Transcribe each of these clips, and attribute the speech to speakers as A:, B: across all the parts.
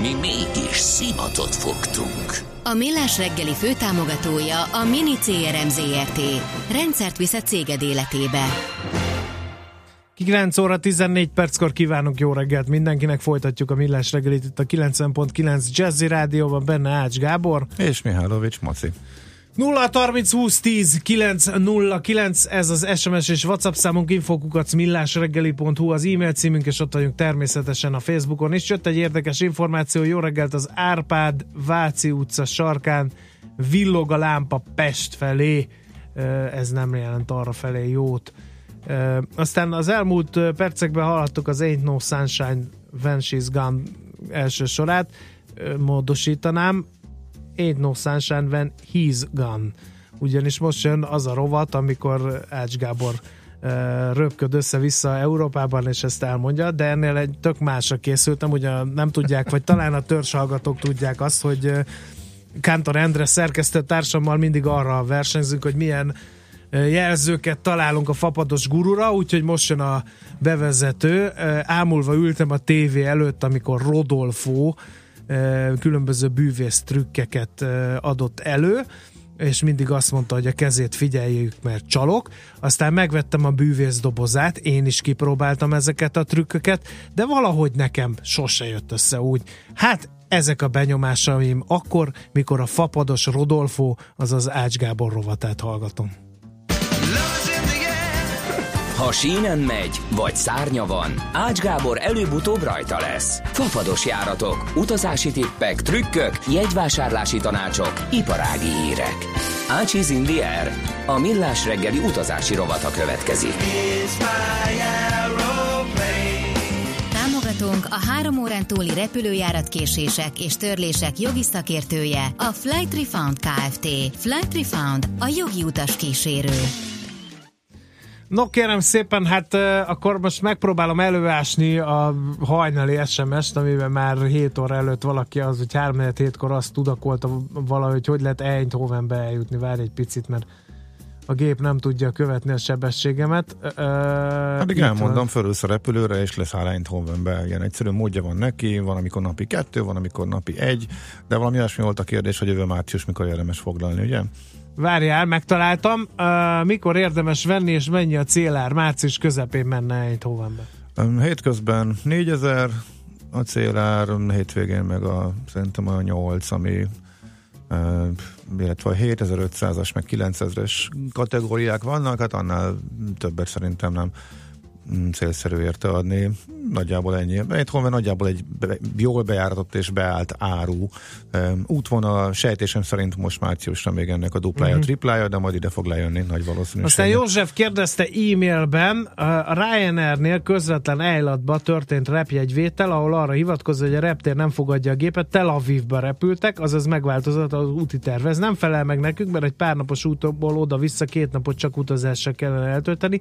A: Mi mégis szimatot fogtunk.
B: A Millás reggeli főtámogatója a Mini CRM Zrt. Rendszert visz a céged életébe.
C: 9 óra 14 perckor kívánunk jó reggelt mindenkinek, folytatjuk a Millás reggelit itt a 90.9 Jazzy Rádióban, benne Ács Gábor.
D: És Mihálovics Maci.
C: 0 30 20 10 9 0 9, ez az SMS és WhatsApp számunk infokukac millásreggeli.hu az e-mail címünk, és ott vagyunk természetesen a Facebookon is. Jött egy érdekes információ, jó reggelt az Árpád Váci utca sarkán villog a lámpa Pest felé, ez nem jelent arra felé jót. Aztán az elmúlt percekben hallhattuk az Ain't No Sunshine When She's Gone első sorát, módosítanám, Ain't No Sunshine When He's Gone. Ugyanis most jön az a rovat, amikor Ács Gábor röpköd össze-vissza Európában, és ezt elmondja, de ennél egy tök másra készültem, ugye nem tudják, vagy talán a törzshallgatók tudják azt, hogy Kántor Endre szerkesztő társammal mindig arra versenyzünk, hogy milyen jelzőket találunk a fapados gurura, úgyhogy most jön a bevezető. Ámulva ültem a tévé előtt, amikor Rodolfo különböző bűvész trükkeket adott elő, és mindig azt mondta, hogy a kezét figyeljük, mert csalok. Aztán megvettem a bűvész dobozát, én is kipróbáltam ezeket a trükköket, de valahogy nekem sose jött össze úgy. Hát ezek a benyomásaim akkor, mikor a fapados Rodolfo, azaz Ács Gábor rovatát hallgatom.
A: Ha sínen megy, vagy szárnya van, Ács Gábor előbb-utóbb rajta lesz. Fafados járatok, utazási tippek, trükkök, jegyvásárlási tanácsok, iparági hírek. Ácsiz Indier, a millás reggeli utazási rovata következik.
B: Támogatónk a három órán túli repülőjárat késések és törlések jogi szakértője, a Flight Refund Kft. Flight Refund, a jogi utas kísérő.
C: No kérem szépen, hát akkor most megpróbálom előásni a hajnali SMS-t, amiben már 7 óra előtt valaki az, hogy 3 hétkor azt tudakolta valahogy, hogy lehet Eindhovenbe eljutni. Várj egy picit, mert a gép nem tudja követni a sebességemet. Uh,
D: Addig elmondom, fölülsz a repülőre, és leszáll Eindhovenbe. Ilyen egyszerű módja van neki, van amikor napi kettő, van amikor napi egy, de valami olyasmi volt a kérdés, hogy jövő március mikor érdemes foglalni, ugye?
C: Várjál, megtaláltam. Uh, mikor érdemes venni, és mennyi a célár? Március közepén menne Eindhovenbe.
D: Um, hétközben 4000 a célár, hétvégén meg a, szerintem a 8, ami uh, illetve a 7500-as, meg 9000-es kategóriák vannak, hát annál többet szerintem nem célszerű érte adni. Nagyjából ennyi. Egyetlen nagyjából egy be, jól bejáratott és beállt áru um, útvonal. Sejtésem szerint most márciusra még ennek a duplája, uh-huh. triplája, de majd ide fog lejönni nagy valószínűség.
C: Aztán József kérdezte e-mailben, a Ryanairnél közvetlen ejlatba történt repjegyvétel, ahol arra hivatkozza, hogy a reptér nem fogadja a gépet, Tel Avivba repültek, azaz megváltozott az úti terv. Ez nem felel meg nekünk, mert egy pár napos útból oda-vissza két napot csak utazással kellene eltölteni.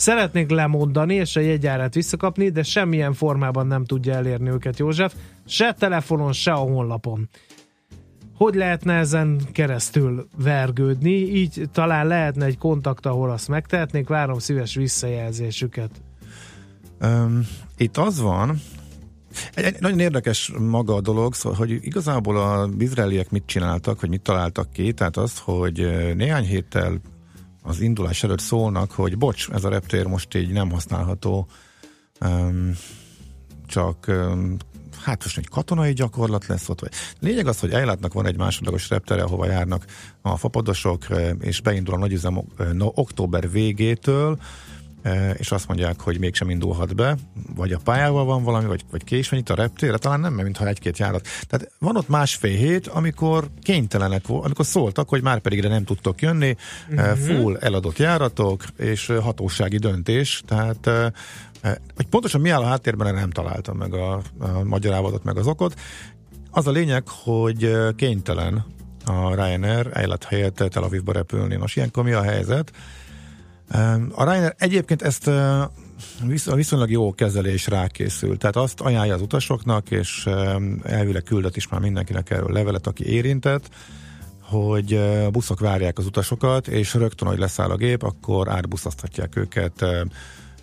C: Szeretnék lemondani és a jegyárát visszakapni, de semmilyen formában nem tudja elérni őket József, se telefonon, se a honlapon. Hogy lehetne ezen keresztül vergődni? Így talán lehetne egy kontakt, ahol azt megtehetnék. Várom szíves visszajelzésüket.
D: Um, itt az van, egy, egy, nagyon érdekes maga a dolog, szóval, hogy igazából a izraeliek mit csináltak, hogy mit találtak ki, tehát azt, hogy néhány héttel az indulás előtt szólnak, hogy bocs, ez a reptér most így nem használható, um, csak um, hát most egy katonai gyakorlat lesz ott. Vagy. Lényeg az, hogy Ejlátnak van egy másodlagos reptere, ahova járnak a fapadosok, és beindul a nagyüzem október végétől, és azt mondják, hogy mégsem indulhat be, vagy a pályával van valami, vagy, vagy késve nyit a reptére, talán nem, mintha egy-két járat. Tehát van ott másfél hét, amikor kénytelenek, amikor szóltak, hogy már pedig nem tudtok jönni, uh-huh. full eladott járatok, és hatósági döntés, tehát hogy pontosan mi áll a háttérben, nem találtam meg a, a magyarávatot, meg az okot. Az a lényeg, hogy kénytelen a Ryanair Eilat helyett Tel Avivba repülni. Most ilyenkor mi a helyzet? A Ryanair egyébként ezt viszonylag jó kezelés rákészül. Tehát azt ajánlja az utasoknak, és elvileg küldött is már mindenkinek erről levelet, aki érintett, hogy a buszok várják az utasokat, és rögtön, hogy leszáll a gép, akkor átbuszasztatják őket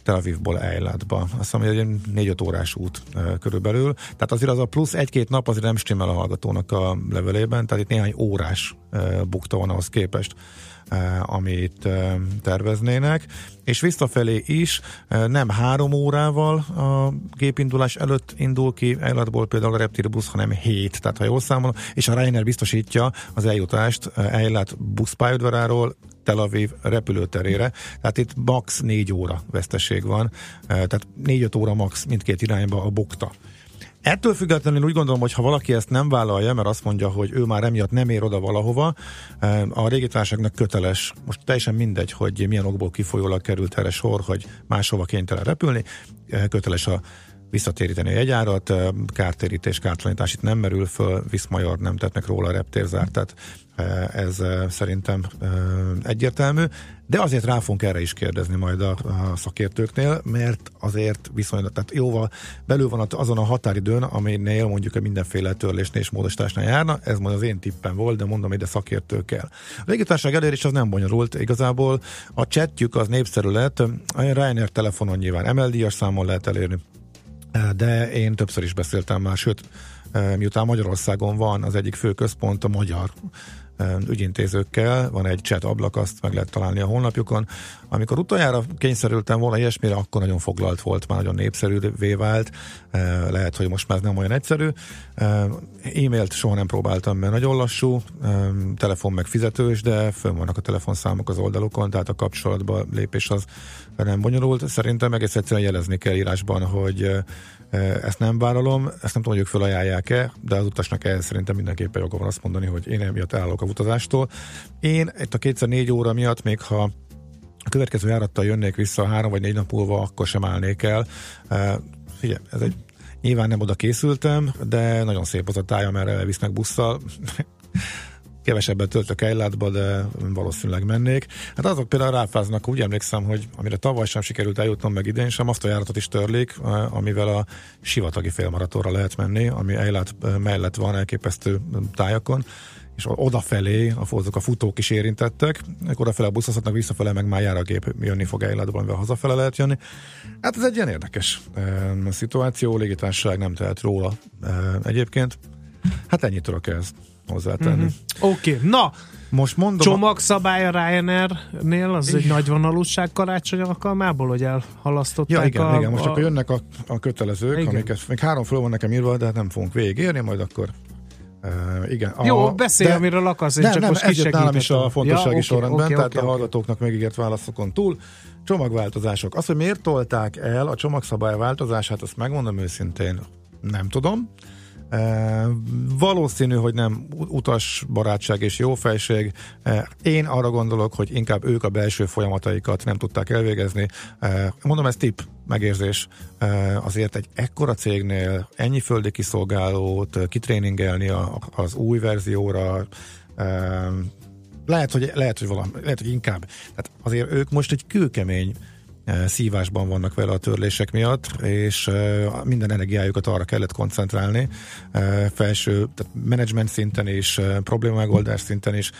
D: Tel Avivból Eilatba. Azt hiszem, hogy egy 4-5 órás út körülbelül. Tehát azért az a plusz egy-két nap azért nem stimmel a hallgatónak a levelében, tehát itt néhány órás bukta van ahhoz képest, amit terveznének, és visszafelé is nem három órával a gépindulás előtt indul ki Eilatból például a Reptilbusz, hanem hét, tehát ha jól számolom, és a Ryanair biztosítja az eljutást Eilat buszpályaudvaráról Tel Aviv repülőterére, tehát itt max. négy óra veszteség van, tehát négy-öt óra max. mindkét irányba a bukta. Ettől függetlenül úgy gondolom, hogy ha valaki ezt nem vállalja, mert azt mondja, hogy ő már emiatt nem ér oda valahova, eh, a régitárságnak köteles, most teljesen mindegy, hogy milyen okból kifolyólag került erre sor, hogy máshova kénytelen repülni, eh, köteles a visszatéríteni a jegyárat, eh, kártérítés, kártalanítás itt nem merül föl, Viszmajor nem tettnek róla a reptérzár, tehát ez szerintem egyértelmű, de azért rá fogunk erre is kérdezni majd a, a szakértőknél, mert azért viszonylag, tehát jóval belül van azon a határidőn, aminél mondjuk a mindenféle törlésnél és módosításnál járna, ez majd az én tippem volt, de mondom, ide szakértő kell. A légitárság elérés az nem bonyolult, igazából a chatjük az népszerű lett, a Ryanair telefonon nyilván MLD-as számon lehet elérni, de én többször is beszéltem már, sőt, miután Magyarországon van az egyik fő központ, a magyar ügyintézőkkel, van egy chat ablak, azt meg lehet találni a honlapjukon. Amikor utoljára kényszerültem volna ilyesmire, akkor nagyon foglalt volt, már nagyon népszerűvé vált, lehet, hogy most már nem olyan egyszerű. E-mailt soha nem próbáltam, mert nagyon lassú, telefon meg fizetős, de fönn vannak a telefonszámok az oldalukon, tehát a kapcsolatba lépés az nem bonyolult. Szerintem egész egyszerűen jelezni kell írásban, hogy ezt nem vállalom, ezt nem tudom, hogy ők felajánlják-e, de az utasnak ehhez szerintem mindenképpen joga van azt mondani, hogy én emiatt állok a utazástól. Én itt a kétszer négy óra miatt, még ha a következő járattal jönnék vissza három vagy négy nap múlva, akkor sem állnék el. Figyelj, ez egy Nyilván nem oda készültem, de nagyon szép az a táj, amerre elvisznek busszal. Kevesebbet töltök Eilátba, de valószínűleg mennék. Hát azok például ráfáznak, úgy emlékszem, hogy amire tavaly sem sikerült eljutnom, meg idén sem, azt a járatot is törlik, amivel a sivatagi félmaratonra lehet menni, ami Eilát mellett van elképesztő tájakon és odafelé azok a futók is érintettek, odafele buszozhatnak, visszafele meg már jár a gép, jönni fog Eilatban, amivel hazafele lehet jönni. Hát ez egy ilyen érdekes e, szituáció, légitársaság nem tehet róla e, egyébként. Hát ennyit tudok ezt hozzátenni. Mm-hmm.
C: Oké, okay. na,
D: most mondom...
C: Csomagszabály a Ryanair-nél, az egy nagy vonalúság karácsony alkalmából, hogy elhalasztották
D: ja, igen,
C: a...
D: igen, most a... akkor jönnek a, a kötelezők, igen. amiket még három föl van nekem írva, de hát nem fogunk végigérni, majd akkor Uh, igen.
C: Jó, beszélj, de, amiről akarsz, én
D: nem,
C: csak
D: nem,
C: most
D: ez nálam is a fontossági ja, okay, sorrendben,
C: okay,
D: tehát
C: okay,
D: a hallgatóknak megígért válaszokon túl. Csomagváltozások. Az, hogy miért tolták el a csomagszabály változását, azt megmondom őszintén, nem tudom. E, valószínű, hogy nem utas barátság és jófejség. E, én arra gondolok, hogy inkább ők a belső folyamataikat nem tudták elvégezni. E, mondom, ez tip, megérzés. E, azért egy ekkora cégnél ennyi földi kiszolgálót kitréningelni a, az új verzióra, e, lehet, hogy, lehet, hogy valami, lehet, hogy inkább. Tehát azért ők most egy kőkemény szívásban vannak vele a törlések miatt, és minden energiájukat arra kellett koncentrálni, felső, tehát menedzsment szinten is, problémamegoldás szinten is,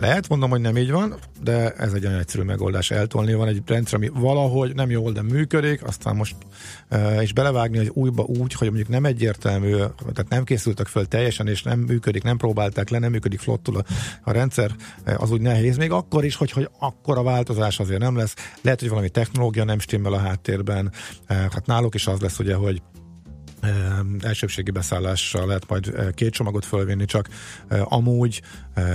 D: lehet, mondom, hogy nem így van, de ez egy olyan egyszerű megoldás eltolni. Van egy rendszer, ami valahogy nem jól, de működik, aztán most és belevágni hogy újba úgy, hogy mondjuk nem egyértelmű, tehát nem készültek föl teljesen, és nem működik, nem próbálták le, nem működik flottul a, a rendszer, az úgy nehéz. Még akkor is, hogy, hogy akkor a változás azért nem lesz. Lehet, hogy valami technológia nem stimmel a háttérben. Uh, hát náluk is az lesz ugye, hogy elsőbségi beszállással lehet majd két csomagot fölvinni, csak amúgy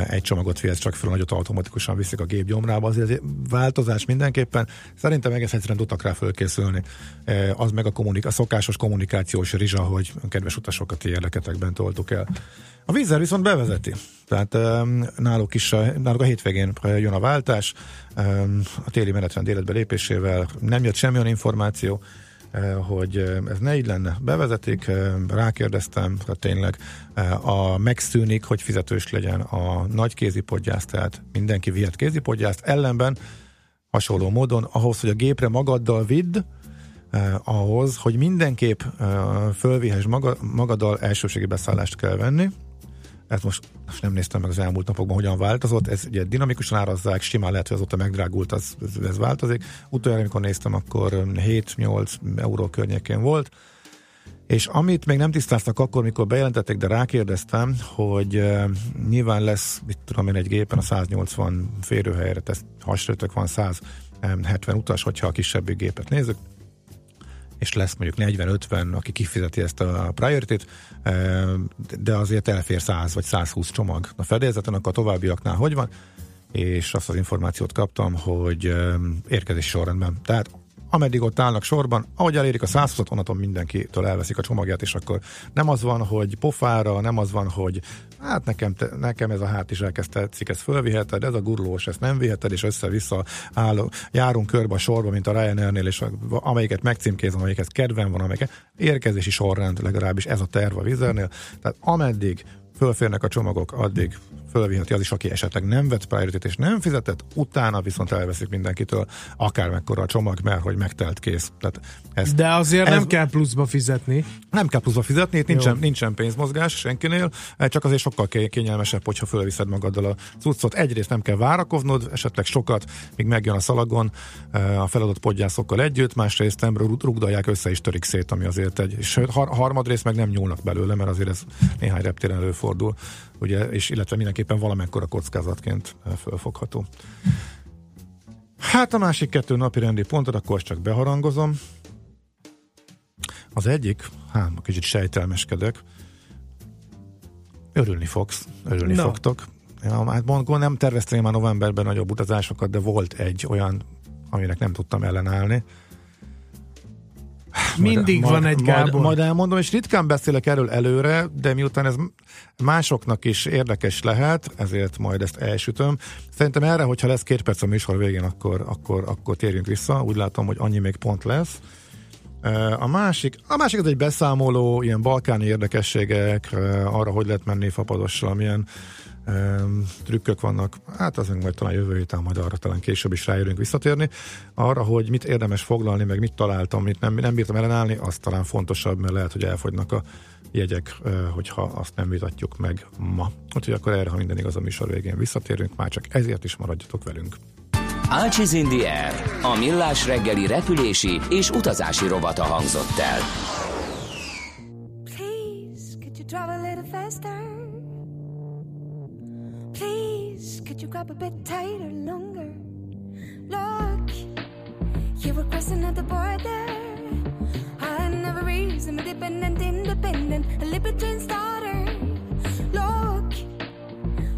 D: egy csomagot vihetsz csak föl, nagyot automatikusan viszik a gép gyomrába. Azért változás mindenképpen. Szerintem egész egyszerűen tudtak rá fölkészülni. Az meg a, kommunik- a szokásos kommunikációs rizsa, hogy kedves utasokat ti érdeketekben toltuk el. A vízzel viszont bevezeti. Tehát náluk is, náluk a hétvégén jön a váltás, a téli menetrend életbe lépésével nem jött semmilyen információ, hogy ez ne így lenne. Bevezetik, rákérdeztem, tehát tényleg a megszűnik, hogy fizetős legyen a nagy kézipodgyász, tehát mindenki vihet kézipodgyászt, ellenben hasonló módon, ahhoz, hogy a gépre magaddal vidd, eh, ahhoz, hogy mindenképp eh, fölvihess maga, magaddal elsőségi beszállást kell venni. Ezt most, most nem néztem meg az elmúlt napokban, hogyan változott. Ez ugye dinamikusan árazzák, simán lehet, hogy azóta megdrágult, az, ez, ez változik. Utoljára, amikor néztem, akkor 7-8 euró környékén volt. És amit még nem tisztáztak akkor, mikor bejelentették, de rákérdeztem, hogy uh, nyilván lesz, mit tudom én, egy gépen a 180 férőhelyre, tehát hasonlítok van 170 utas, hogyha a kisebbik gépet nézzük, és lesz mondjuk 40-50, aki kifizeti ezt a priority-t, de azért elfér 100 vagy 120 csomag a fedélzeten, akkor a továbbiaknál hogy van, és azt az információt kaptam, hogy érkezési sorrendben. Tehát ameddig ott állnak sorban, ahogy elérik a 120-at, onnantól mindenkitől elveszik a csomagját, és akkor nem az van, hogy pofára, nem az van, hogy hát nekem, te, nekem ez a hát is elkezd tetszik, ezt fölviheted, ez a gurulós, ezt nem viheted, és össze-vissza álló, járunk körbe a sorba, mint a Ryanairnél, és amelyiket megcímkézem, amelyiket kedven van, amelyiket érkezési sorrend, legalábbis ez a terv a vizernél. Tehát ameddig fölférnek a csomagok, addig fölviheti az is, aki esetleg nem vett priority és nem fizetett, utána viszont elveszik mindenkitől akármekkora a csomag, mert hogy megtelt kész. Tehát
C: ez, De azért ez, nem kell pluszba fizetni.
D: Nem kell pluszba fizetni, itt nincsen, nincsen pénzmozgás senkinél, csak azért sokkal kényelmesebb, hogyha fölviszed magaddal a cuccot. Egyrészt nem kell várakoznod, esetleg sokat, míg megjön a szalagon a feladott podgyászokkal együtt, másrészt nem rugdalják össze és törik szét, ami azért egy, és harmadrészt meg nem nyúlnak belőle, mert azért ez néhány reptéren előfordul ugye, és illetve mindenképpen valamekkora kockázatként eh, fölfogható. Hát a másik kettő napi rendi pontot akkor csak beharangozom. Az egyik, hát kicsit sejtelmeskedek, örülni fogsz, örülni no. fogtok. Ja, hát mondom, nem terveztem már novemberben nagyobb utazásokat, de volt egy olyan, aminek nem tudtam ellenállni
C: mindig majd, van egy Gábor.
D: Majd, majd elmondom, és ritkán beszélek erről előre, de miután ez másoknak is érdekes lehet, ezért majd ezt elsütöm. Szerintem erre, hogyha lesz két perc a műsor végén, akkor, akkor, akkor térjünk vissza. Úgy látom, hogy annyi még pont lesz. A másik, a másik az egy beszámoló, ilyen balkáni érdekességek, arra, hogy lehet menni fapadossal, milyen trükkök vannak, hát az majd talán jövő héten, majd arra talán később is rájövünk visszatérni. Arra, hogy mit érdemes foglalni, meg mit találtam, mit nem, nem bírtam ellenállni, az talán fontosabb, mert lehet, hogy elfogynak a jegyek, hogyha azt nem vitatjuk meg ma. Úgyhogy akkor erre, ha minden igaz a műsor végén visszatérünk, már csak ezért is maradjatok velünk.
E: Ácsiz Air, a millás reggeli repülési és utazási rovata hangzott el. Please, could you travel a little faster? Could you grab a bit tighter, longer? Look, you were crossing at the border. I never reason, independent, independent, a libertine's daughter. Look,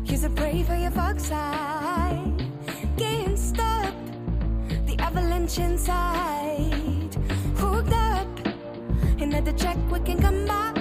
E: you're so brave for your fox side. Can't stop the avalanche inside. Hooked up, and at the check we can come by.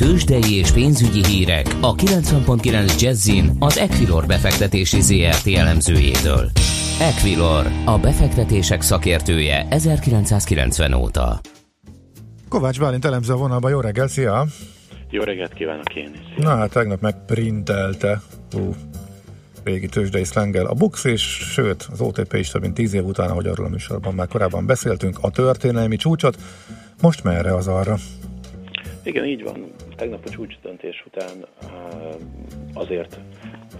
A: Tőzsdei és pénzügyi hírek a 90.9 Jazzin az Equilor befektetési ZRT elemzőjétől. Equilor, a befektetések szakértője 1990 óta.
D: Kovács Bálint elemző a vonalban, jó reggel, szia!
F: Jó reggelt kívánok én is.
D: Na hát tegnap megprintelte, ú, régi tőzsdei szlengel a Bux, és sőt, az OTP is több mint tíz év után, ahogy arról a műsorban már korábban beszéltünk, a történelmi csúcsot, most merre az arra?
F: Igen, így van. Tegnap a csúcsdöntés után azért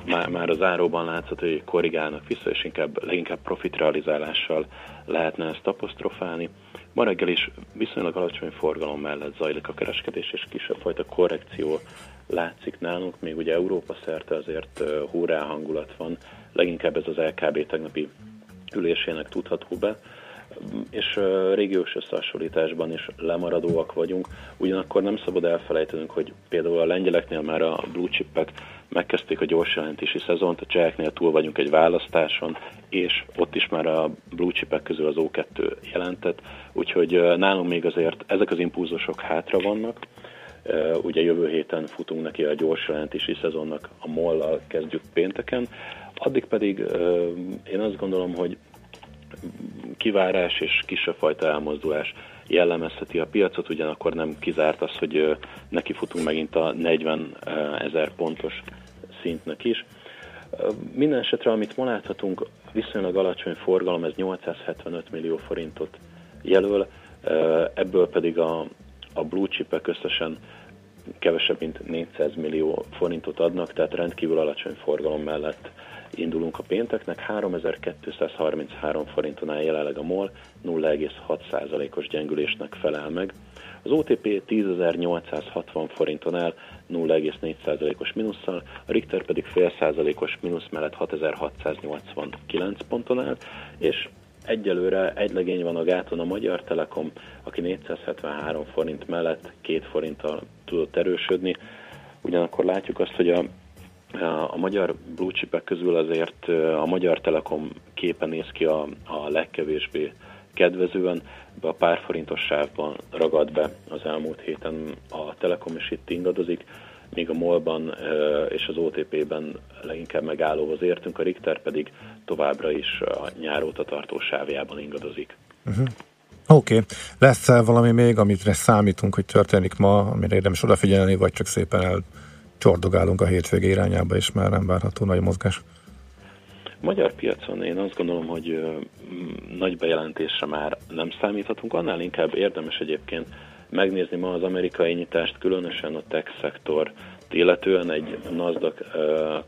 F: már, már az áróban látszott, hogy korrigálnak vissza, és inkább, leginkább profitrealizálással lehetne ezt apostrofálni. Ma reggel is viszonylag alacsony forgalom mellett zajlik a kereskedés, és kisebb fajta korrekció látszik nálunk, még ugye Európa szerte azért húrá hangulat van, leginkább ez az LKB tegnapi ülésének tudható be, és régiós összehasonlításban is lemaradóak vagyunk, ugyanakkor nem szabad elfelejtenünk, hogy például a lengyeleknél már a blue chipek megkezdték a gyors jelentési szezont, a cseheknél túl vagyunk egy választáson, és ott is már a blue chipek közül az O2 jelentett, úgyhogy nálunk még azért ezek az impulzusok hátra vannak, ugye jövő héten futunk neki a gyors jelentési szezonnak, a mollal kezdjük pénteken, addig pedig én azt gondolom, hogy kivárás és kisebb fajta elmozdulás jellemezheti a piacot, ugyanakkor nem kizárt az, hogy neki futunk megint a 40 ezer pontos szintnek is. Minden esetre, amit ma láthatunk, viszonylag alacsony forgalom, ez 875 millió forintot jelöl, ebből pedig a, a blue chipek összesen kevesebb, mint 400 millió forintot adnak, tehát rendkívül alacsony forgalom mellett indulunk a pénteknek. 3233 forinton áll jelenleg a MOL, 0,6%-os gyengülésnek felel meg. Az OTP 10.860 forinton áll 0,4%-os mínusszal, a Richter pedig fél százalékos mínusz mellett 6.689 ponton áll, és egyelőre egy legény van a gáton a Magyar Telekom, aki 473 forint mellett két forinttal tudott erősödni. Ugyanakkor látjuk azt, hogy a a magyar blue chipek közül azért a Magyar Telekom képe néz ki a, a legkevésbé kedvezően, be a pár forintos sávban ragad be az elmúlt héten a Telekom is itt ingadozik, míg a MOL-ban és az OTP-ben leginkább megállóhoz értünk, a Richter pedig továbbra is a nyáróta tartó sávjában ingadozik.
D: Uh-huh. Oké, okay. lesz valami még, amit számítunk, hogy történik ma, amire érdemes odafigyelni, vagy csak szépen el csordogálunk a hétvége irányába, és már nem várható nagy mozgás.
F: Magyar piacon én azt gondolom, hogy nagy bejelentésre már nem számíthatunk, annál inkább érdemes egyébként megnézni ma az amerikai nyitást, különösen a tech szektor illetően egy Nasdaq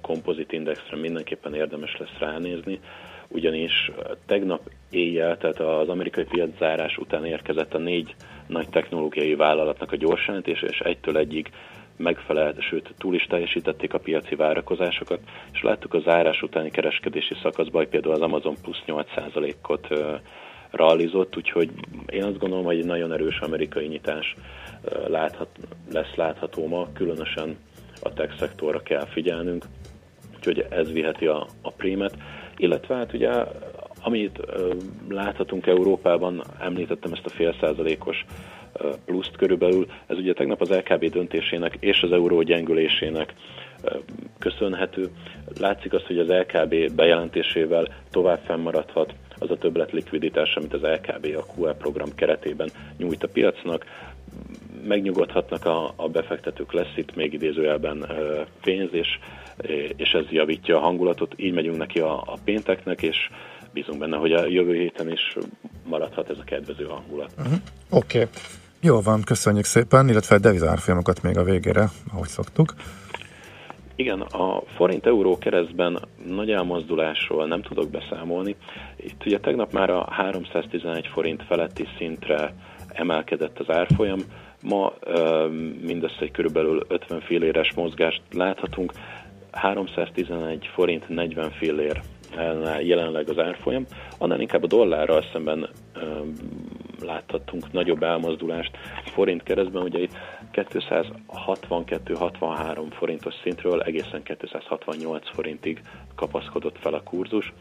F: kompozit indexre mindenképpen érdemes lesz ránézni, ugyanis tegnap éjjel, tehát az amerikai piac zárás után érkezett a négy nagy technológiai vállalatnak a gyorsjelentése, és egytől egyig megfelelt, sőt túl is teljesítették a piaci várakozásokat, és láttuk a zárás utáni kereskedési szakaszban, például az Amazon plusz 8%-ot realizott, úgyhogy én azt gondolom, hogy egy nagyon erős amerikai nyitás láthat, lesz látható ma, különösen a tech szektorra kell figyelnünk, úgyhogy ez viheti a, a prémet, illetve hát ugye amit láthatunk Európában, említettem ezt a fél százalékos pluszt körülbelül. Ez ugye tegnap az LKB döntésének és az euró gyengülésének köszönhető. Látszik azt, hogy az LKB bejelentésével tovább fennmaradhat az a többlet likviditás, amit az LKB a QR program keretében nyújt a piacnak. Megnyugodhatnak a, a befektetők, lesz itt még idézőjelben pénz, és, és ez javítja a hangulatot. Így megyünk neki a, a pénteknek, és bízunk benne, hogy a jövő héten is maradhat ez a kedvező hangulat. Uh-huh.
D: Oké. Okay. Jó van, köszönjük szépen, illetve devizárfolyamokat még a végére, ahogy szoktuk.
F: Igen, a forint-euró keresztben nagy elmozdulásról nem tudok beszámolni. Itt ugye tegnap már a 311 forint feletti szintre emelkedett az árfolyam, ma mindössze egy körülbelül 50 filléres mozgást láthatunk, 311 forint 40 fillér jelenleg az árfolyam, annál inkább a dollárral szemben láthattunk nagyobb elmozdulást forint keresztben, ugye itt 262-63 forintos szintről egészen 268 forintig kapaszkodott fel a kurzus,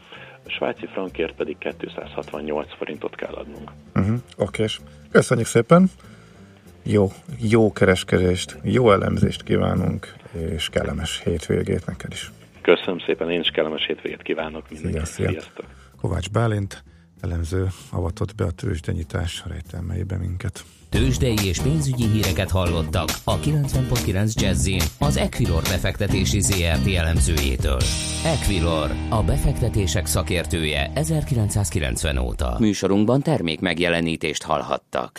F: a svájci frankért pedig 268 forintot kell adnunk.
D: Uh-huh, Oké, köszönjük szépen! jó, jó kereskedést, jó elemzést kívánunk, és kellemes hétvégét neked is.
F: Köszönöm szépen, én is kellemes hétvégét kívánok
D: mindenkinek. Szia, Sziasztok! Kovács Bálint, elemző avatott be a tőzsdenyítás rejtelmeibe minket.
A: Tőzsdei és pénzügyi híreket hallottak a 90.9 jazz az Equilor befektetési ZRT elemzőjétől. Equilor, a befektetések szakértője 1990 óta. Műsorunkban termék megjelenítést hallhattak.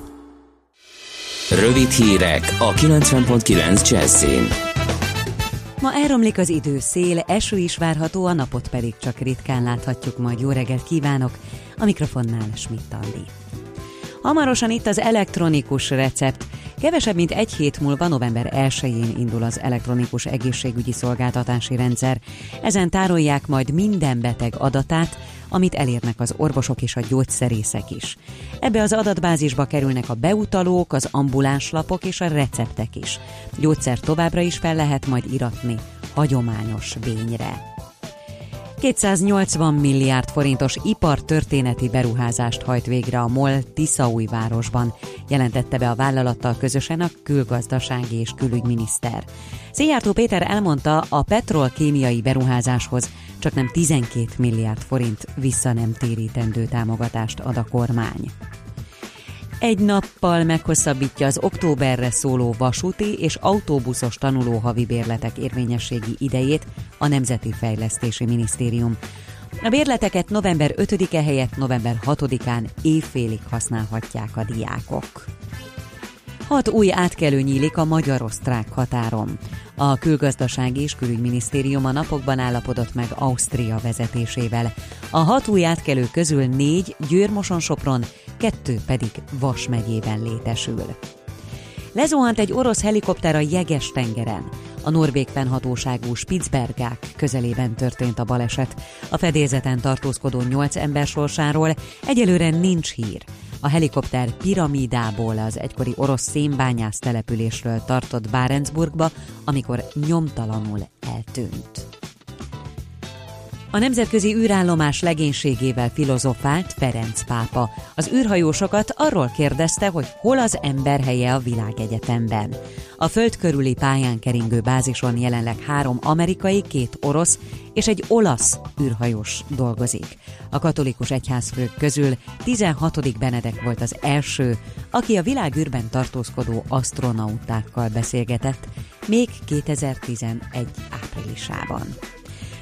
A: Rövid hírek a 90.9 Jazzin.
G: Ma elromlik az idő, szél, eső is várható, a napot pedig csak ritkán láthatjuk, majd jó reggelt kívánok, a mikrofonnál Schmidt Andi. Hamarosan itt az elektronikus recept. Kevesebb, mint egy hét múlva, november 1-én indul az elektronikus egészségügyi szolgáltatási rendszer. Ezen tárolják majd minden beteg adatát, amit elérnek az orvosok és a gyógyszerészek is. Ebbe az adatbázisba kerülnek a beutalók, az ambulánslapok és a receptek is. Gyógyszer továbbra is fel lehet majd iratni hagyományos vényre. 280 milliárd forintos ipartörténeti beruházást hajt végre a MOL Tiszaújvárosban, jelentette be a vállalattal közösen a külgazdasági és külügyminiszter. Széjártó Péter elmondta, a petrolkémiai beruházáshoz csak nem 12 milliárd forint vissza nem térítendő támogatást ad a kormány. Egy nappal meghosszabbítja az októberre szóló vasúti és autóbuszos tanuló havi bérletek érvényességi idejét a Nemzeti Fejlesztési Minisztérium. A bérleteket november 5-e helyett november 6-án évfélig használhatják a diákok. Hat új átkelő nyílik a magyar-osztrák határon. A külgazdasági és külügyminisztérium a napokban állapodott meg Ausztria vezetésével. A hat új átkelő közül négy Győr-Moson-Sopron, kettő pedig Vas megyében létesül. Lezuhant egy orosz helikopter a jeges tengeren. A norvég fennhatóságú Spitzbergák közelében történt a baleset. A fedélzeten tartózkodó nyolc ember sorsáról egyelőre nincs hír. A helikopter piramidából az egykori orosz szénbányász településről tartott Barentsburgba, amikor nyomtalanul eltűnt. A nemzetközi űrállomás legénységével filozofált Ferenc pápa. Az űrhajósokat arról kérdezte, hogy hol az ember helye a világegyetemben. A föld körüli pályán keringő bázison jelenleg három amerikai, két orosz és egy olasz űrhajós dolgozik. A katolikus egyházfők közül 16. Benedek volt az első, aki a világűrben tartózkodó astronautákkal beszélgetett, még 2011 áprilisában.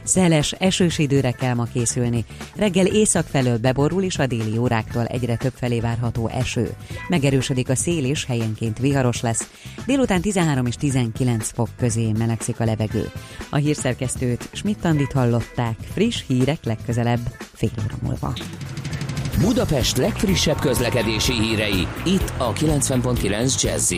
G: Szeles, esős időre kell ma készülni. Reggel észak felől beborul, és a déli óráktól egyre több felé várható eső. Megerősödik a szél, és helyenként viharos lesz. Délután 13 és 19 fok közé melegszik a levegő. A hírszerkesztőt Schmidt-Tandit hallották. Friss hírek legközelebb, fél óra múlva.
A: Budapest legfrissebb közlekedési hírei, itt a 90.9 jazz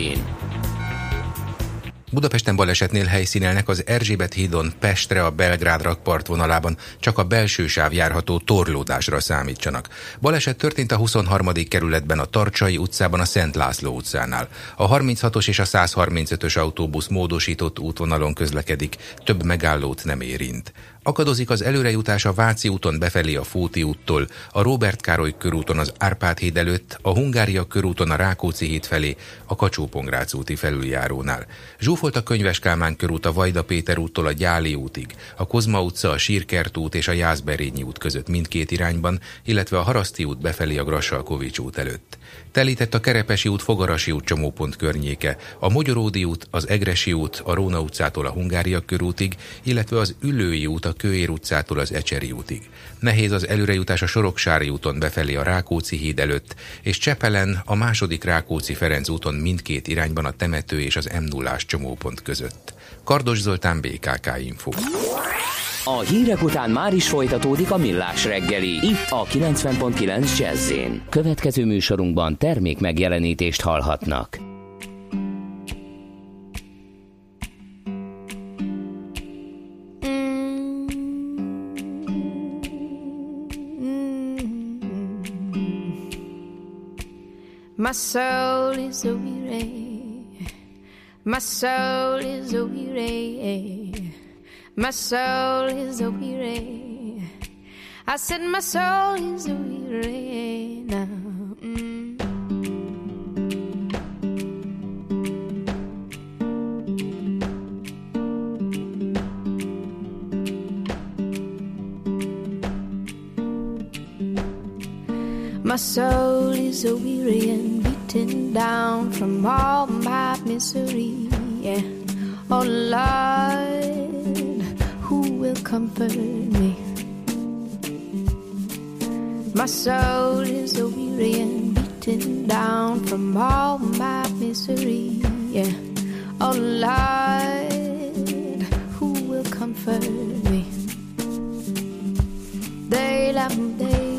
H: Budapesten balesetnél helyszínelnek az Erzsébet hídon Pestre a Belgrád rakpart vonalában, csak a belső sáv járható torlódásra számítsanak. Baleset történt a 23. kerületben a Tarcsai utcában a Szent László utcánál. A 36-os és a 135-ös autóbusz módosított útvonalon közlekedik, több megállót nem érint. Akadozik az előrejutás a Váci úton befelé a Fóti úttól, a Robert Károly körúton az Árpád híd előtt, a Hungária körúton a Rákóczi híd felé, a kacsó úti felüljárónál. Zsúfolt a Könyves Kálmán körút a Vajda Péter úttól a Gyáli útig, a Kozma utca, a Sírkert út és a Jászberényi út között mindkét irányban, illetve a Haraszti út befelé a Grassalkovics út előtt. Telített a Kerepesi út, Fogarasi út csomópont környéke, a Mogyoródi út, az Egresi út, a Róna utcától a Hungária körútig, illetve az Ülői út a Kőér utcától az Ecseri útig. Nehéz az előrejutás a Soroksári úton befelé a Rákóczi híd előtt, és Csepelen a második Rákóczi-Ferenc úton mindkét irányban a temető és az m 0 csomópont között. Kardos Zoltán, BKK Info.
A: A hírek után már is folytatódik a millás reggeli. Itt a 90.9 jazz Következő műsorunkban termék megjelenítést hallhatnak.
I: My soul is a weary, my soul is a weary. My soul is a weary. I said my soul is a weary now. Mm. My soul is a weary and beaten down from all my misery. Yeah. Oh Lord comfort me. My soul is a weary and beaten down from all my misery. Yeah, oh Lord, who will comfort me? They love they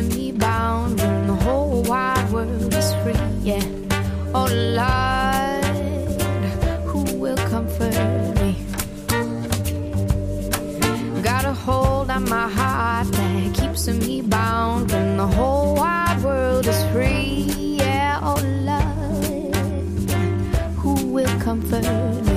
I: keeps me bound when the whole wide world is free. Yeah, oh Lord, who will comfort me? Got a hold on my heart that keeps me bound when the whole wide world is free. Yeah, oh Lord, who will comfort me?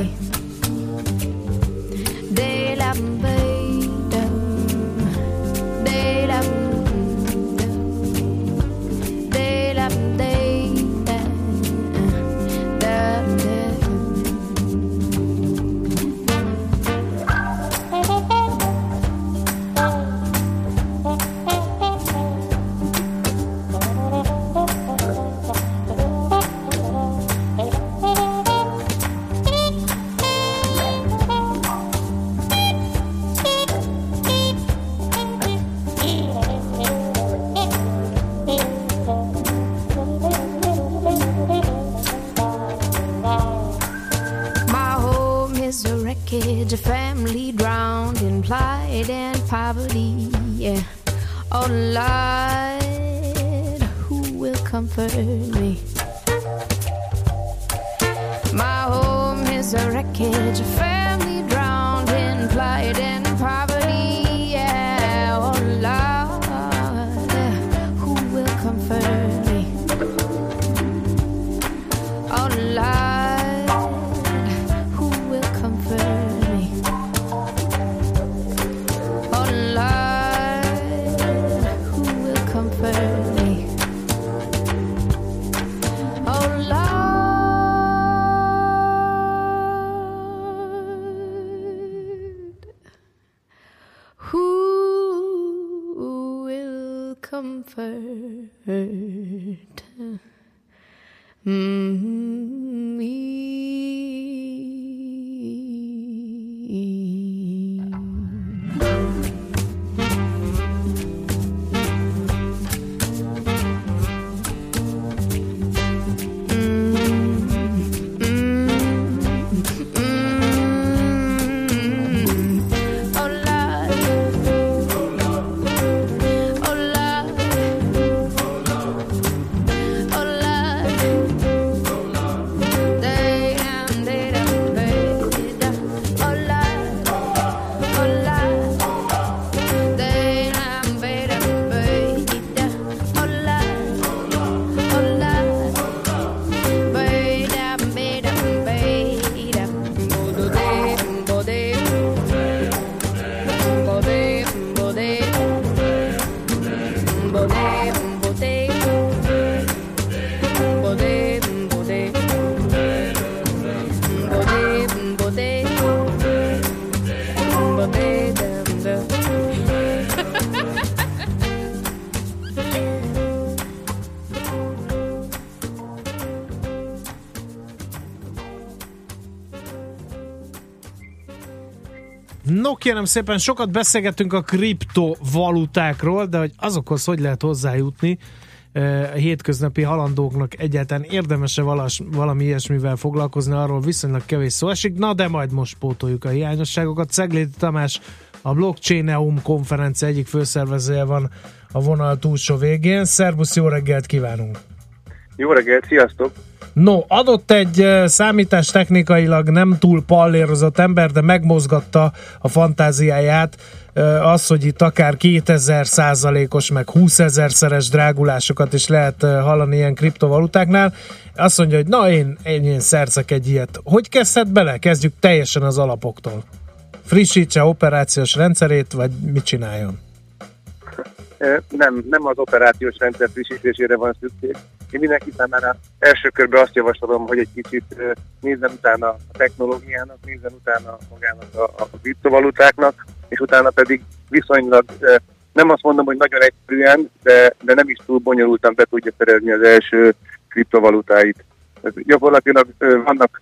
I: comfort me.
C: Kérem szépen, sokat beszélgetünk a kriptovalutákról, de hogy azokhoz hogy lehet hozzájutni, a hétköznapi halandóknak egyáltalán érdemese valas, valami ilyesmivel foglalkozni, arról viszonylag kevés szó esik, na de majd most pótoljuk a hiányosságokat. Szegléti Tamás, a Blockchain konferencia egyik főszervezője van a vonal túlsó végén. Szerbusz, jó reggelt kívánunk!
J: Jó reggelt, sziasztok!
C: No, adott egy számítás technikailag nem túl pallérozott ember, de megmozgatta a fantáziáját az, hogy itt akár 2000 százalékos, meg 20 ezer szeres drágulásokat is lehet hallani ilyen kriptovalutáknál. Azt mondja, hogy na én, én, én szerzek egy ilyet. Hogy kezdhet bele? Kezdjük teljesen az alapoktól. Frissítse operációs rendszerét, vagy mit csináljon?
J: Nem, nem az operációs rendszer frissítésére van szükség. Én mindenki számára első körben azt javaslom, hogy egy kicsit nézzen utána a technológiának, nézzen utána magának a, a kriptovalutáknak, és utána pedig viszonylag, nem azt mondom, hogy nagyon egyszerűen, de, de nem is túl bonyolultan be tudja szerezni az első kriptovalutáit. Ez gyakorlatilag vannak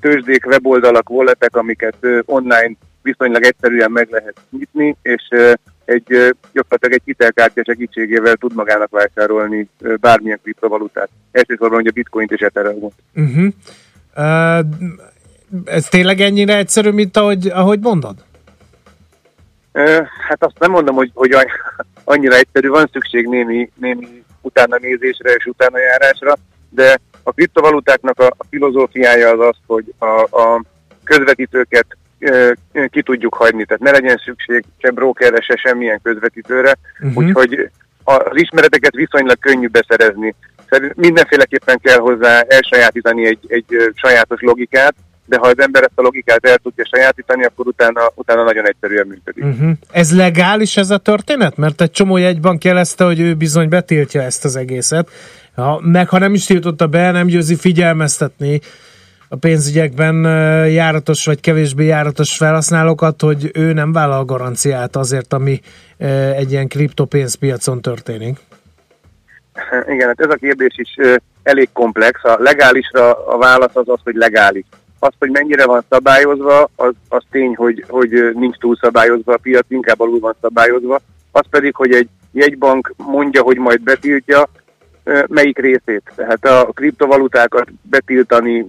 J: tőzsdék, weboldalak, walletek, amiket online viszonylag egyszerűen meg lehet nyitni, és egy gyakorlatilag egy hitelkártya segítségével tud magának vásárolni bármilyen kriptovalutát. Elsősorban ugye bitcoint és ethereum
C: uh-huh. uh, Ez tényleg ennyire egyszerű, mint ahogy, ahogy mondod?
J: Uh, hát azt nem mondom, hogy, hogy annyira egyszerű, van szükség némi, némi utána nézésre és utána járásra, de a kriptovalutáknak a, a filozófiája az az, hogy a, a közvetítőket ki tudjuk hagyni, tehát ne legyen szükség se brokerre, se semmilyen közvetítőre, uh-huh. úgyhogy az ismereteket viszonylag könnyű beszerezni. Mindenféleképpen kell hozzá elsajátítani egy, egy sajátos logikát, de ha az ember ezt a logikát el tudja sajátítani, akkor utána, utána nagyon egyszerűen működik.
C: Uh-huh. Ez legális ez a történet? Mert egy csomó jegybank jelezte, hogy ő bizony betiltja ezt az egészet. Ha, meg ha nem is tiltotta be, nem győzi figyelmeztetni a pénzügyekben járatos vagy kevésbé járatos felhasználókat, hogy ő nem vállal garanciát azért, ami egy ilyen kriptopénzpiacon történik?
J: Igen, hát ez a kérdés is elég komplex. A legálisra a válasz az az, hogy legális. Az, hogy mennyire van szabályozva, az, az tény, hogy, hogy nincs túl szabályozva a piac, inkább alul van szabályozva. Az pedig, hogy egy jegybank mondja, hogy majd betiltja, melyik részét. Tehát a kriptovalutákat betiltani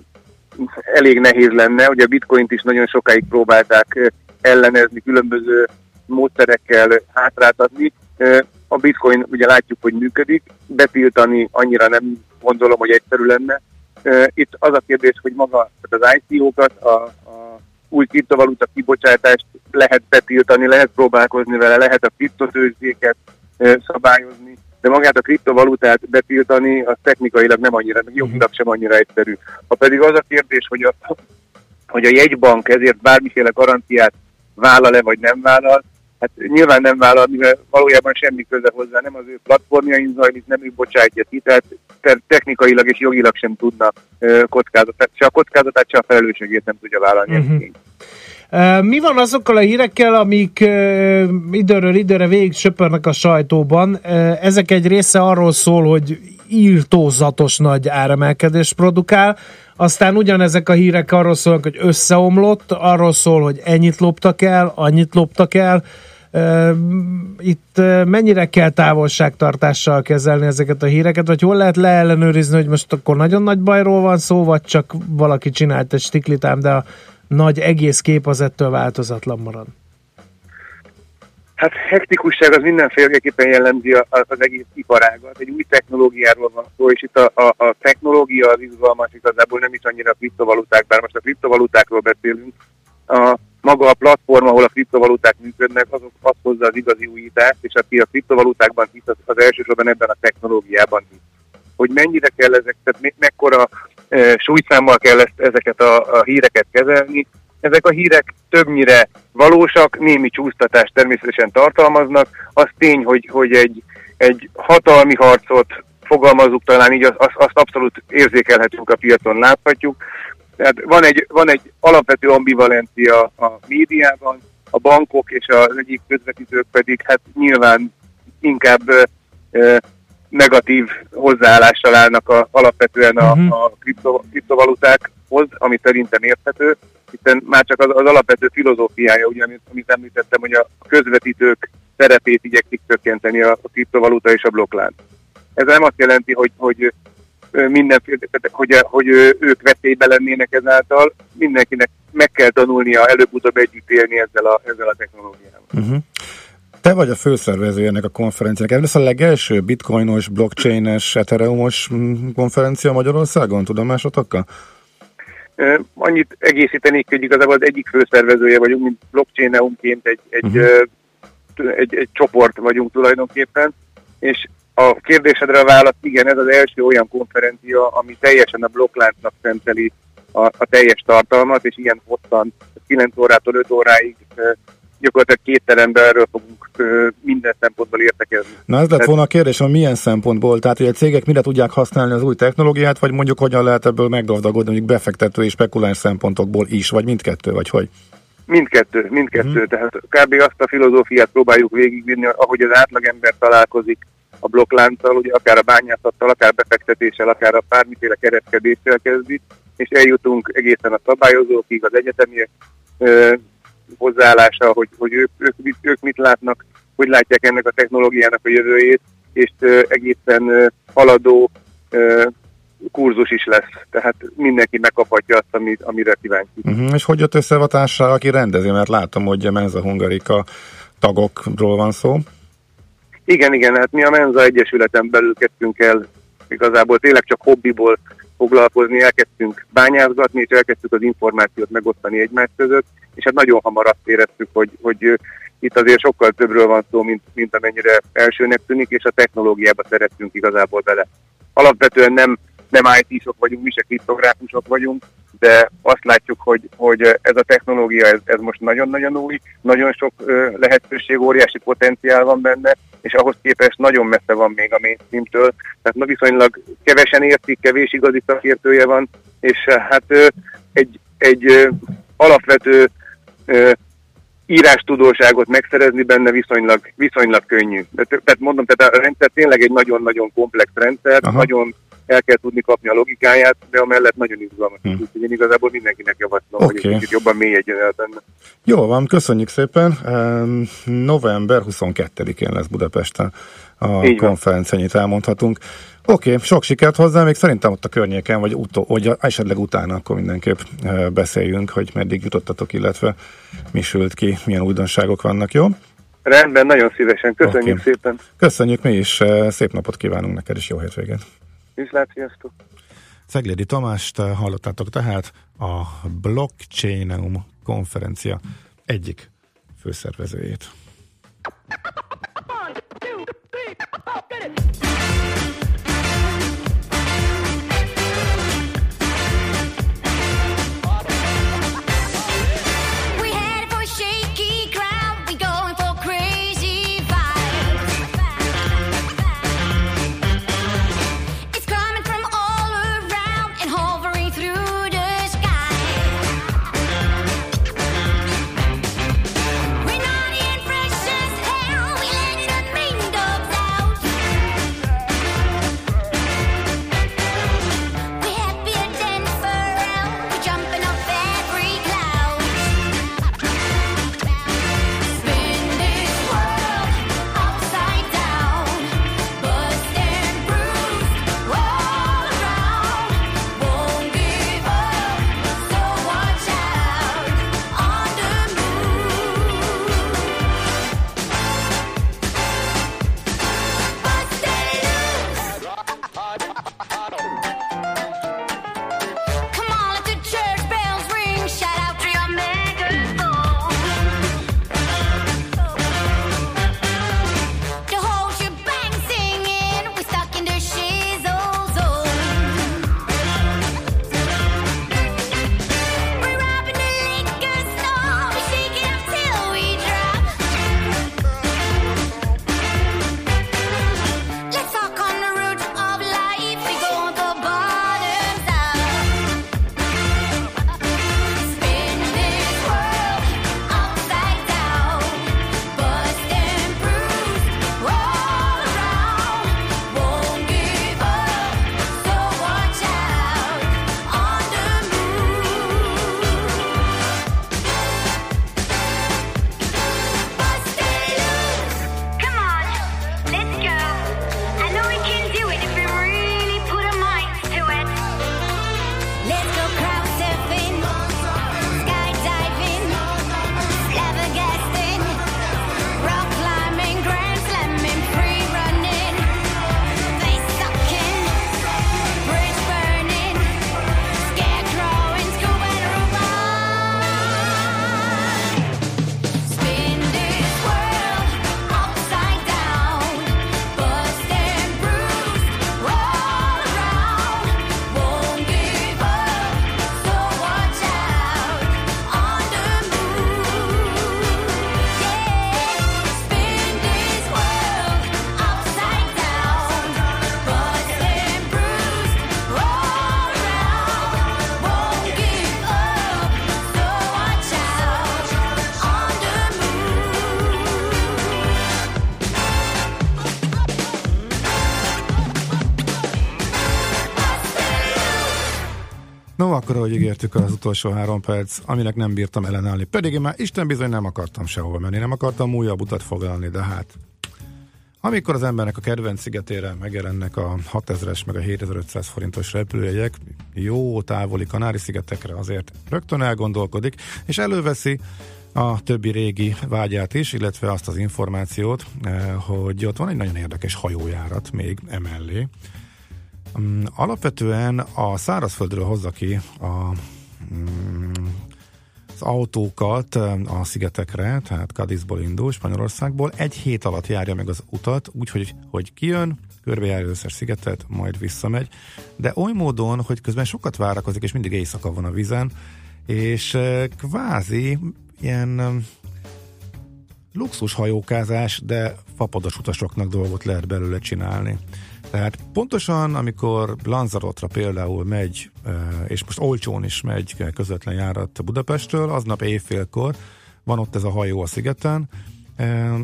J: elég nehéz lenne, hogy a bitcoint is nagyon sokáig próbálták ellenezni, különböző módszerekkel hátráltatni. A bitcoin ugye látjuk, hogy működik, betiltani annyira nem gondolom, hogy egyszerű lenne. Itt az a kérdés, hogy maga az ICO-kat, a, a új kriptovaluta kibocsátást lehet betiltani, lehet próbálkozni vele, lehet a kriptotőzsdéket szabályozni, de magát a kriptovalutát betiltani, az technikailag nem annyira, meg jogilag sem annyira egyszerű. Ha pedig az a kérdés, hogy a, hogy a jegybank ezért bármiféle garanciát vállal-e vagy nem vállal, hát nyilván nem vállal, mivel valójában semmi köze hozzá, nem az ő platformjain zajlik, nem ő bocsátja ki, tehát technikailag és jogilag sem tudna kockázatát, se a kockázatát, se a felelősségét nem tudja vállalni. Uh-huh.
C: Mi van azokkal a hírekkel, amik időről időre végig söpörnek a sajtóban? Ezek egy része arról szól, hogy írtózatos nagy áremelkedés produkál, aztán ugyanezek a hírek arról szólnak, hogy összeomlott, arról szól, hogy ennyit loptak el, annyit loptak el. Itt mennyire kell távolságtartással kezelni ezeket a híreket, vagy hol lehet leellenőrizni, hogy most akkor nagyon nagy bajról van szó, vagy csak valaki csinált egy stiklitám, de a nagy egész kép az ettől változatlan marad?
J: Hát hektikusság az mindenféleképpen jellemzi az egész iparágat. Egy új technológiáról van szó, és itt a, a, a technológia az izgalmas igazából nem is annyira a kriptovaluták, bár most a kriptovalutákról beszélünk. A, maga a platform, ahol a kriptovaluták működnek, azok az hozza az igazi újítást, és aki a kriptovalutákban hisz, az, az elsősorban ebben a technológiában hisz. Hogy mennyire kell ezek, tehát me, mekkora súlyszámmal kell ezt, ezeket a, a híreket kezelni. Ezek a hírek többnyire valósak, némi csúsztatást természetesen tartalmaznak. Az tény, hogy, hogy egy, egy hatalmi harcot fogalmazunk talán így, azt, azt abszolút érzékelhetünk a piacon, láthatjuk. Tehát van egy, van egy alapvető ambivalencia a médiában, a bankok és az egyik közvetítők pedig hát nyilván inkább negatív hozzáállással állnak a, alapvetően a, uh-huh. a kripto, kriptovalutákhoz, ami szerintem érthető. hiszen már csak az, az alapvető filozófiája, ugye, amit, amit említettem, hogy a közvetítők szerepét igyekszik csökkenteni a, a kriptovaluta és a blokklánc. Ez nem azt jelenti, hogy, hogy mindenféle, hogy, hogy ők veszélybe lennének ezáltal, mindenkinek meg kell tanulnia előbb-utóbb együtt élni ezzel a, ezzel a technológiával. Uh-huh.
D: Te vagy a főszervező ennek a konferenciának. Ez lesz a legelső bitcoinos, blockchaines, ethereumos mm, konferencia Magyarországon, tudomásotokkal?
J: Annyit egészítenék, hogy igazából az egyik főszervezője vagyunk, mint blockchain-eumként egy, egy, uh-huh. egy, egy csoport vagyunk tulajdonképpen, és a kérdésedre a válasz, igen, ez az első olyan konferencia, ami teljesen a blokkláncnak szenteli a, a teljes tartalmat, és ilyen hosszan, 9 órától 5 óráig gyakorlatilag két teremben erről fogunk minden szempontból értekezni.
D: Na ez lett volna a kérdés, hogy milyen szempontból, tehát hogy a cégek mire tudják használni az új technológiát, vagy mondjuk hogyan lehet ebből meggazdagodni, mondjuk befektető és spekuláns szempontokból is, vagy mindkettő, vagy hogy?
J: Mindkettő, mindkettő. Hmm. Tehát kb. azt a filozófiát próbáljuk végigvinni, ahogy az átlagember találkozik a blokklánccal, ugye akár a bányászattal, akár befektetéssel, akár a bármiféle kereskedéssel kezdi, és eljutunk egészen a szabályozókig, az egyetemiek hozzáállása, hogy, hogy ők, ők, mit, ők mit látnak, hogy látják ennek a technológiának a jövőjét, és egészen haladó kurzus is lesz, tehát mindenki megkaphatja azt, amit, amire kíváncsi.
D: Uh-huh. És hogy jött össze a társaság, aki rendezi, mert látom, hogy a Menza Hungarika tagokról van szó.
J: Igen, igen, hát mi a Menza Egyesületen belül kezdtünk el igazából tényleg csak hobbiból foglalkozni, elkezdtünk bányázgatni, és elkezdtük az információt megosztani egymás között, és hát nagyon hamar azt éreztük, hogy, hogy itt azért sokkal többről van szó, mint, mint amennyire elsőnek tűnik, és a technológiába szerettünk igazából bele. Alapvetően nem, nem IT-sok vagyunk, mi se kriptográfusok vagyunk, de azt látjuk, hogy, hogy ez a technológia, ez, ez most nagyon-nagyon új, nagyon sok lehetőség, óriási potenciál van benne, és ahhoz képest nagyon messze van még a mainstreamtől, tehát na viszonylag kevesen értik, kevés igazi szakértője van, és hát egy, egy alapvető írástudóságot megszerezni benne viszonylag, viszonylag könnyű. Tehát mondom, tehát a rendszer tényleg egy nagyon-nagyon komplex rendszer, Aha. nagyon el kell tudni kapni a logikáját, de amellett nagyon izgalmas. Hmm. Úgyhogy én igazából mindenkinek javaslom, okay. hogy egy kicsit jobban mélyedjen el benne.
D: Jó van, köszönjük szépen. November 22-én lesz Budapesten a konferencia, elmondhatunk. Oké, okay, sok sikert hozzá, még szerintem ott a környéken, vagy, utó, vagy esetleg utána akkor mindenképp beszéljünk, hogy meddig jutottatok, illetve mi sült ki, milyen újdonságok vannak, jó?
J: Rendben, nagyon szívesen. Köszönjük okay. szépen.
D: Köszönjük mi is, szép napot kívánunk neked, és jó hétvégét.
J: Viszlát, sziasztok!
D: Szeglédi Tamást hallottátok tehát a Blockchainum konferencia egyik főszervezőjét. One, two, three, four, ígértük az utolsó három perc, aminek nem bírtam ellenállni. Pedig én már Isten bizony nem akartam sehova menni, nem akartam újabb utat foglalni, de hát amikor az embernek a kedvenc szigetére megjelennek a 6000-es meg a 7500 forintos repülőjegyek, jó távoli Kanári-szigetekre azért rögtön elgondolkodik, és előveszi a többi régi vágyát is, illetve azt az információt, eh, hogy ott van egy nagyon érdekes hajójárat még emellé. Mm, alapvetően a szárazföldről hozza ki a mm, az autókat a szigetekre, tehát Cadizból indul, Spanyolországból, egy hét alatt járja meg az utat, úgyhogy hogy kijön, körbejárja összes szigetet, majd visszamegy, de oly módon, hogy közben sokat várakozik, és mindig éjszaka van a vizen, és kvázi ilyen luxus hajókázás, de fapados utasoknak dolgot lehet belőle csinálni. Tehát pontosan, amikor Lanzarotra például megy, és most olcsón is megy közvetlen járat Budapestről, aznap éjfélkor van ott ez a hajó a szigeten,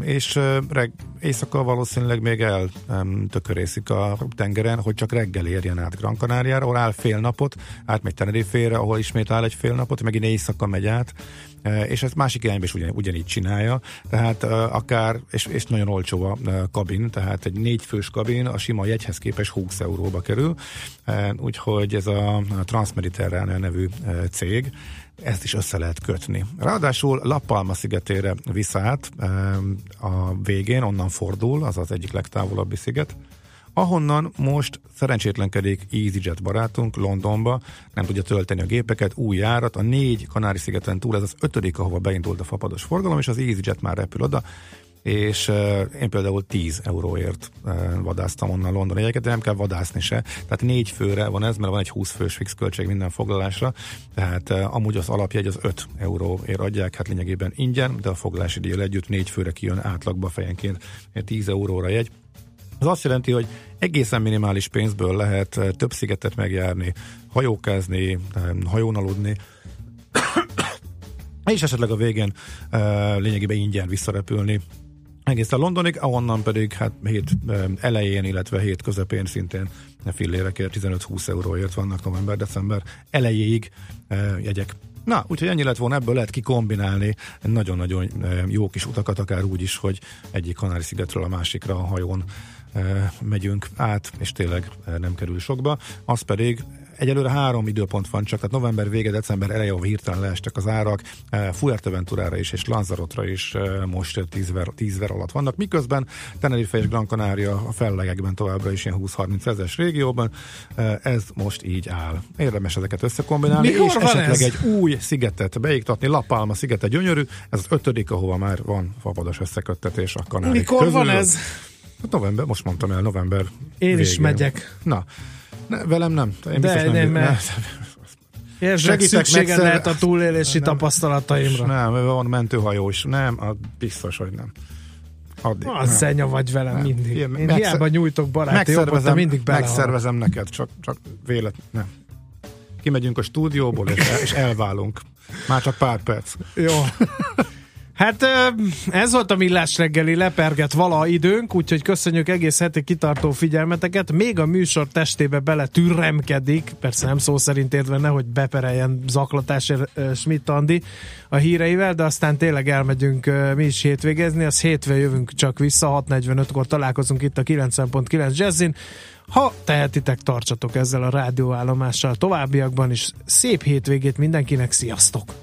D: és reg, éjszaka valószínűleg még eltökörészik a tengeren, hogy csak reggel érjen át Gran Canariára, ahol áll fél napot, átmegy Tenerife-re, ahol ismét áll egy fél napot, megint éjszaka megy át, és ezt másik irányba is ugyan, ugyanígy csinálja, tehát akár, és, és nagyon olcsó a kabin, tehát egy négy fős kabin a sima jegyhez képest 20 euróba kerül, úgyhogy ez a Transmediterránea nevű cég, ezt is össze lehet kötni. Ráadásul La Palma szigetére visz a végén, onnan fordul, az az egyik legtávolabbi sziget, ahonnan most szerencsétlenkedik EasyJet barátunk Londonba, nem tudja tölteni a gépeket, új járat, a négy Kanári-szigeten túl, ez az ötödik, ahova beindult a fapados forgalom, és az EasyJet már repül oda, és én például 10 euróért vadáztam onnan London jegyeket, de nem kell vadászni se. Tehát négy főre van ez, mert van egy 20 fős fix költség minden foglalásra, tehát amúgy az alapjegy az 5 euróért adják, hát lényegében ingyen, de a foglalási díjjal együtt négy főre kijön átlagba fejenként 10 euróra jegy. Ez azt jelenti, hogy egészen minimális pénzből lehet több szigetet megjárni, hajókázni, hajón aludni, és esetleg a végén lényegében ingyen visszarepülni egészen Londonig, ahonnan pedig hát hét elején, illetve hét közepén szintén fillérekért, 15-20 euróért vannak november-december elejéig jegyek. Na, úgyhogy ennyi lett volna, ebből lehet kikombinálni nagyon-nagyon jó kis utakat, akár úgy is, hogy egyik Kanári-szigetről a másikra a hajón megyünk át, és tényleg nem kerül sokba. Az pedig Egyelőre három időpont van csak, tehát november vége, december eleje, ahol hirtelen leestek az árak, eh, Fuerteventurára is és Lanzarotra is eh, most 10 ver, 10 ver alatt vannak, miközben Tenerife és Gran Canaria a fellegekben továbbra is ilyen 20-30 ezes régióban, eh, ez most így áll. Érdemes ezeket összekombinálni, Mikor és esetleg ez? egy új szigetet beiktatni, La Palma szigete gyönyörű, ez az ötödik, ahova már van fapados összeköttetés a kanárik
C: Mikor
D: közül.
C: van ez?
D: Hát november, most mondtam el, november
C: Én
D: végén.
C: is megyek.
D: Na, ne, velem nem.
C: Én De nem, nem, mert... Érzek szükséged megszer... lehet a túlélési nem, tapasztalataimra.
D: Nem, van mentőhajó is. Nem, biztos, hogy nem.
C: Addig. Az szenya vagy velem nem. mindig. Ilyen, Én megszer... hiába nyújtok baráti jobbot, mindig bele.
D: Megszervezem neked, csak, csak vélet. Nem. Kimegyünk a stúdióból, és, el, és elválunk. Már csak pár perc.
C: Jó. Hát ez volt a millás reggeli, leperget vala időnk, úgyhogy köszönjük egész heti kitartó figyelmeteket. Még a műsor testébe bele türemkedik, persze nem szó szerint értve, nehogy bepereljen zaklatásért Schmidt Andi a híreivel, de aztán tényleg elmegyünk mi is hétvégezni, az hétvé jövünk csak vissza, 6.45-kor találkozunk itt a 90.9 Jazzin. Ha tehetitek, tartsatok ezzel a rádióállomással továbbiakban is. Szép hétvégét mindenkinek, sziasztok!